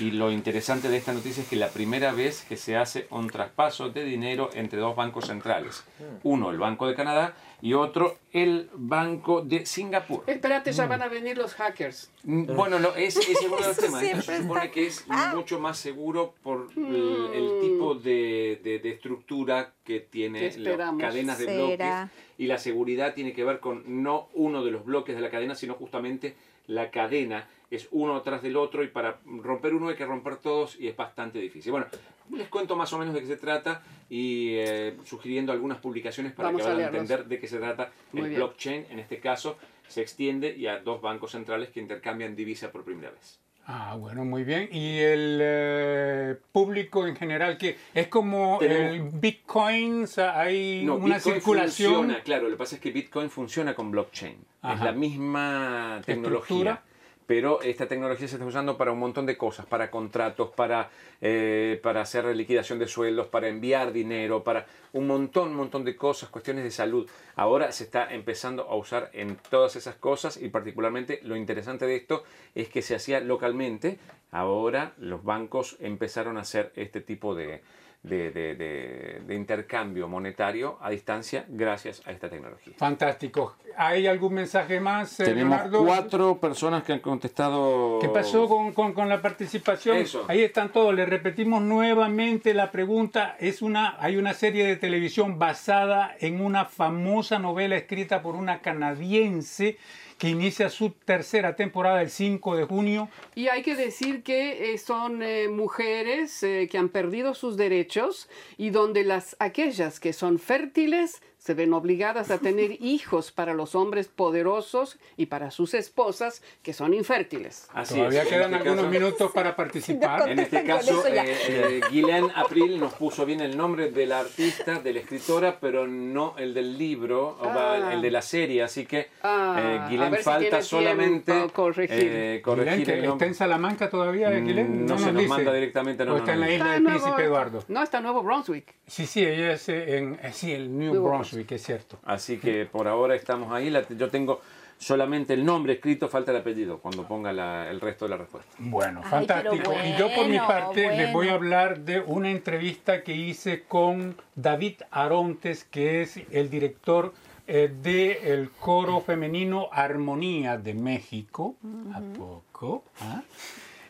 Y lo interesante de esta noticia es que la primera vez que se hace un traspaso de dinero entre dos bancos centrales. Uno, el Banco de Canadá, y otro, el Banco de Singapur. Espérate, ya van a venir los hackers. Mm, Bueno, no, ese, ese es uno de los temas. Siempre se supone que es Ah. mucho más seguro por el, el tipo de, de- de estructura que tiene ¿Qué las cadenas de Será. bloques. Y la seguridad tiene que ver con no uno de los bloques de la cadena, sino justamente la cadena es uno tras del otro y para romper uno hay que romper todos y es bastante difícil. Bueno, les cuento más o menos de qué se trata y eh, sugiriendo algunas publicaciones para Vamos que vayan a entender de qué se trata Muy el bien. blockchain. En este caso se extiende y a dos bancos centrales que intercambian divisa por primera vez. Ah, bueno, muy bien. Y el eh, público en general, que es como Tenemos- el Bitcoin, o sea, hay No, una Bitcoin circulación. funciona, claro, lo que pasa es que Bitcoin funciona con blockchain. Es Ajá. la misma tecnología. Pero esta tecnología se está usando para un montón de cosas, para contratos, para, eh, para hacer liquidación de sueldos, para enviar dinero, para un montón, montón de cosas, cuestiones de salud. Ahora se está empezando a usar en todas esas cosas y particularmente lo interesante de esto es que se hacía localmente. Ahora los bancos empezaron a hacer este tipo de, de, de- de- de intercambio monetario a distancia gracias a esta tecnología. Fantástico. ¿Hay algún mensaje más, eh, Tenemos Leonardo? cuatro personas que han contestado. ¿Qué pasó con, con- con la participación? Eso. Ahí están todos. Le repetimos nuevamente la pregunta. Es una, hay una serie de televisión basada en una famosa novela escrita por una canadiense que inicia su tercera temporada el 5 de junio. Y hay que decir que eh, son eh, mujeres eh, que han perdido sus derechos y donde las aquellas que son fértiles se ven obligadas a tener [LAUGHS] hijos para los hombres poderosos y para sus esposas que son infértiles. Así Todavía es. quedan este algunos caso- minutos para participar. En este caso, eh, eh, Guylaine April nos puso bien el nombre de la artista, de la escritora, pero no el del libro, o va, Ah. el de la serie. Así que Ah, eh, si falta tiene solamente corregir. eh, corregir Guilén, que el ¿Está en Salamanca todavía, Mm, Guilén? no se nos dice. manda directamente, no, ¿O no, está en no la isla del Príncipe Eduardo? No, está en Nuevo Brunswick. Sí, sí, ella es eh, en, eh, sí, el New Nuevo Brunswick, es cierto. Así que por ahora estamos ahí. La- yo tengo solamente el nombre escrito, falta el apellido, cuando ponga la- el resto de la respuesta. Bueno, Ay, fantástico. y yo por mi bueno, parte les voy a hablar de una entrevista que hice con David Arontes, que es el director del coro femenino Armonía de México. ¿A poco? ¿Ah?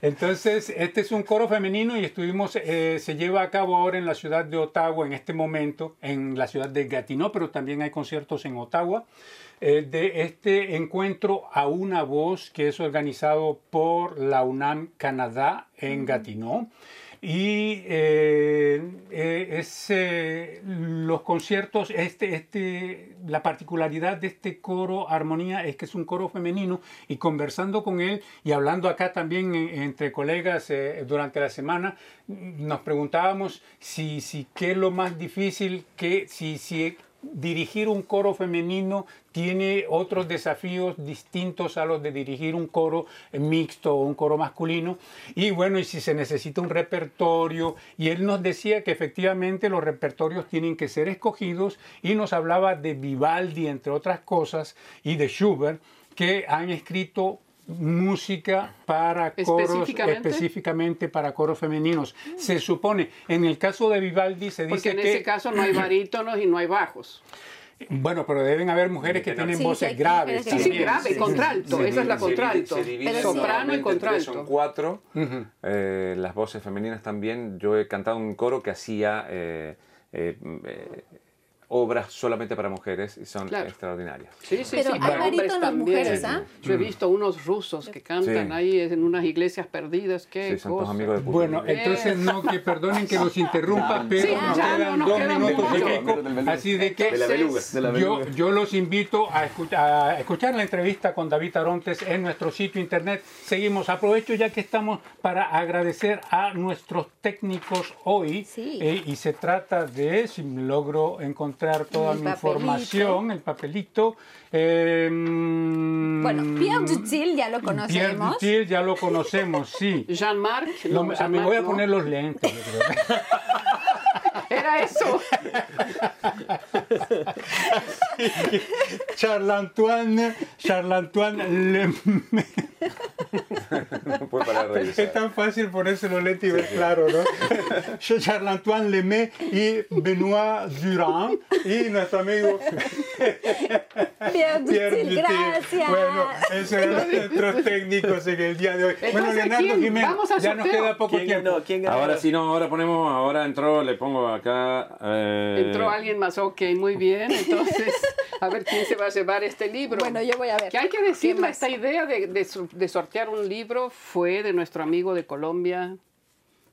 Entonces, este es un coro femenino y estuvimos, eh, se lleva a cabo ahora en la ciudad de Ottawa en este momento, en la ciudad de Gatineau, pero también hay conciertos en Ottawa, eh, de este encuentro a una voz que es organizado por la UNAM Canadá en Gatineau. Y eh, eh, es, eh, los conciertos, este, este, la particularidad de este coro Armonía es que es un coro femenino y conversando con él y hablando acá también eh, entre colegas eh, durante la semana, nos preguntábamos si, si qué es lo más difícil, que si, si dirigir un coro femenino tiene otros desafíos distintos a los de dirigir un coro mixto o un coro masculino. Y bueno, y si se necesita un repertorio. Y él nos decía que efectivamente los repertorios tienen que ser escogidos y nos hablaba de Vivaldi, entre otras cosas, y de Schubert, que han escrito música para coros Específicamente. específicamente para coros femeninos. Se supone, en el caso de Vivaldi se Porque dice en que ese caso no hay barítonos y no hay bajos. bueno, pero deben haber mujeres que tienen Sí, voces sí, graves. Sí, sí, grave, contralto. Esa es la divide- se divide- contralto. se divide Soprano y en contralto. Son cuatro. Ujú. Eh, las voces femeninas también. Yo he cantado un coro que hacía eh, eh, eh, obras solamente para mujeres y son Claro. extraordinarias. Sí, sí, Pero sí. hay para hombres también. mujeres, ¿ah? Yo he visto unos rusos que cantan Sí. ahí en unas iglesias perdidas. Qué Sí, son cosa. amigos de Putin. Bueno, entonces no, que perdonen que los interrumpa, pero Sí, nos ya, quedan no nos dos queda minutos así de que De la beluga. De la yo, yo los invito a, escu- a escuchar la entrevista con David Arontes en nuestro sitio internet. Seguimos, aprovecho ya que estamos para agradecer a nuestros técnicos hoy Sí. eh, y se trata de, si logro encontrar toda El mi papelito. información, el papelito. eh, Bueno, Pierre Dutil ya lo Pierre conocemos. Dutil ya lo conocemos, sí. [LAUGHS] Jean-Marc. No, no, me- voy a poner los lentes. [LAUGHS] Era eso. [LAUGHS] Charles Antoine Lemay. No puede parar de Es tan fácil ponerse los lentes y ver claro, ¿no? Charles Antoine Lemay y Benoît Durand y nuestro amigo [LAUGHS] Pierre Pierre Dutil, Dutil. gracias. Bueno, esos eran nuestros técnicos en el día de hoy. bueno, Entonces, Leonardo ¿quién? Jiménez, ya nos sorteo. queda poco ¿Quién tiempo. ganó? Ahora sí, no, ahora ponemos, ahora entró, le pongo acá. eh, Entró alguien más, ok, muy bien. Entonces, [LAUGHS] a ver quién se va a llevar este libro. Bueno, yo voy a ver. Que hay que ¿Quién decirle, esta idea de, de de sortear un libro fue de nuestro amigo de Colombia,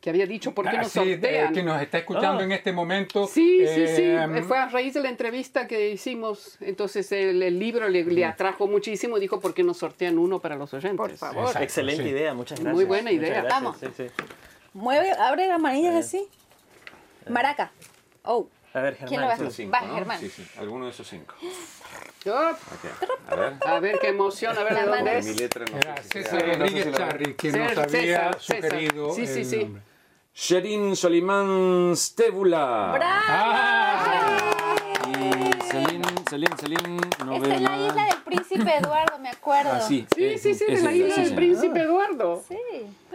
que había dicho, ¿por qué Ah, no sí, sortean? que nos está escuchando Ah. en este momento. Sí, sí, sí. eh, Fue a raíz de la entrevista que hicimos. Entonces el, el libro le, le atrajo muchísimo y dijo, ¿por qué no sortean uno para los oyentes? Por favor. Exacto, Excelente sí. idea, muchas gracias. Muy buena idea. gracias, Vamos. sí, sí. Mueve, abre las manillas así. Maraca. Oh. A ver, ¿Quién lo va a Germán. hacer? Cinco, Va, ¿no? Germán. Sí, sí, alguno de esos cinco. A ver. a ver qué emoción, a ver de dónde es. Mi letra no Era sé si César sea- Rodríguez Charri, que nos César, había César, César. sugerido Sí, sí, el sí. nombre. Sherin Soliman Stébula. Ah, Y no Esta veo es la isla del príncipe Eduardo, me acuerdo. Ah, sí. Sí, sí, sí, de la isla sí, del sí. príncipe Eduardo. Sí,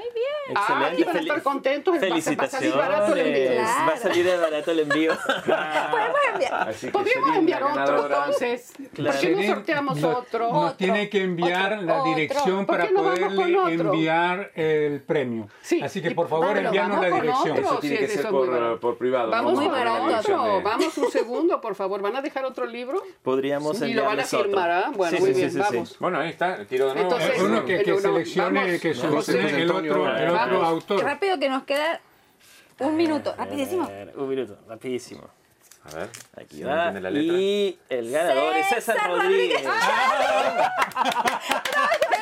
muy bien. Ah, aquí van a estar contentos. va a- va a salir barato el envío. Felicitaciones. Va a salir de barato el envío. [LAUGHS] Podemos enviar. Podríamos enviar otro entonces. ¿Por qué no sorteamos nos- otro? Nos Otro, tiene que enviar otro, la otro. dirección ¿Por para no poderle otro? enviar el premio. Sí, Así que por favor Pablo, envíanos la dirección. otro. Eso tiene Sí, que ser por, por privado. Vamos no Muy barato. otro. de- Vamos un segundo, por favor. ¿Van a dejar otro libro? Podríamos Y lo van a otro. firmar, ¿ah? Bueno, Sí, muy sí, bien, sí, sí, sí. vamos. Bueno, ahí está, tiro de nuevo. Entonces, Uno que, seleccione, que seleccione el Antonio, otro, el otro vamos. autor. Rápido que nos queda un minuto. Rapidísimo. A ver, Un minuto, rapidísimo. A ver, Aquí si va. la letra. Y el ganador es César Rodríguez. ¡Bravo, [LAUGHS]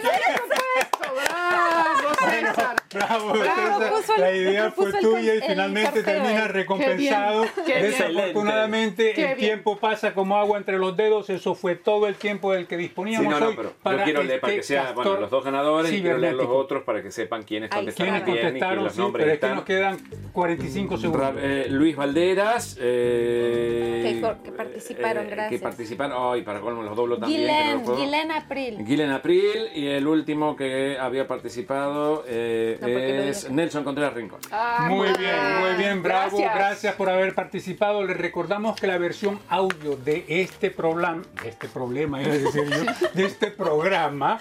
César! Bravo, el- la idea fue tuya y finalmente cartero termina ahí. recompensado. Qué bien, qué bien. Desafortunadamente Qué el tiempo pasa como agua entre los dedos. Eso fue todo el tiempo del que Sí, disponíamos no, no, hoy pero para yo quiero leer para que este sea, bueno, castor los dos ganadores y quiero leer los otros para que sepan quiénes contestaron ¿Quiénes bien y que contestaron? los Sí, nombres pero es que nos quedan 45 segundos. Eh, Luis Valderas, eh, Que Que participaron, eh, gracias. Que participaron, ay, para colmo los doblo también. que no Guilén, Guilén April. Guilén April y el último que había participado eh, No es. Nelson Contreras Rincón. Ah, Muy bien, muy bien, bravo. Gracias. Gracias. por haber participado. Les recordamos que la versión audio de este programa, de este problema, iba a decir yo, [LAUGHS] de este programa,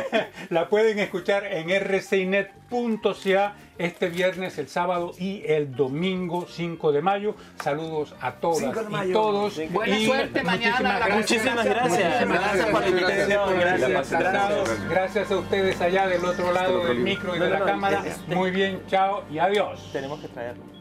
[LAUGHS] la pueden escuchar en rcinet.ca este viernes, el sábado y el domingo 5 de mayo. Saludos a todas 5 de y todos. Buena Y suerte mañana. muchísimas Muchísimas gracias. Muchísimas Gracias por la invitación. Gracias. Gracias. Gracias a ustedes allá del otro lado del micro y de la cámara. Muy bien, chao y adiós. Tenemos que traerlo.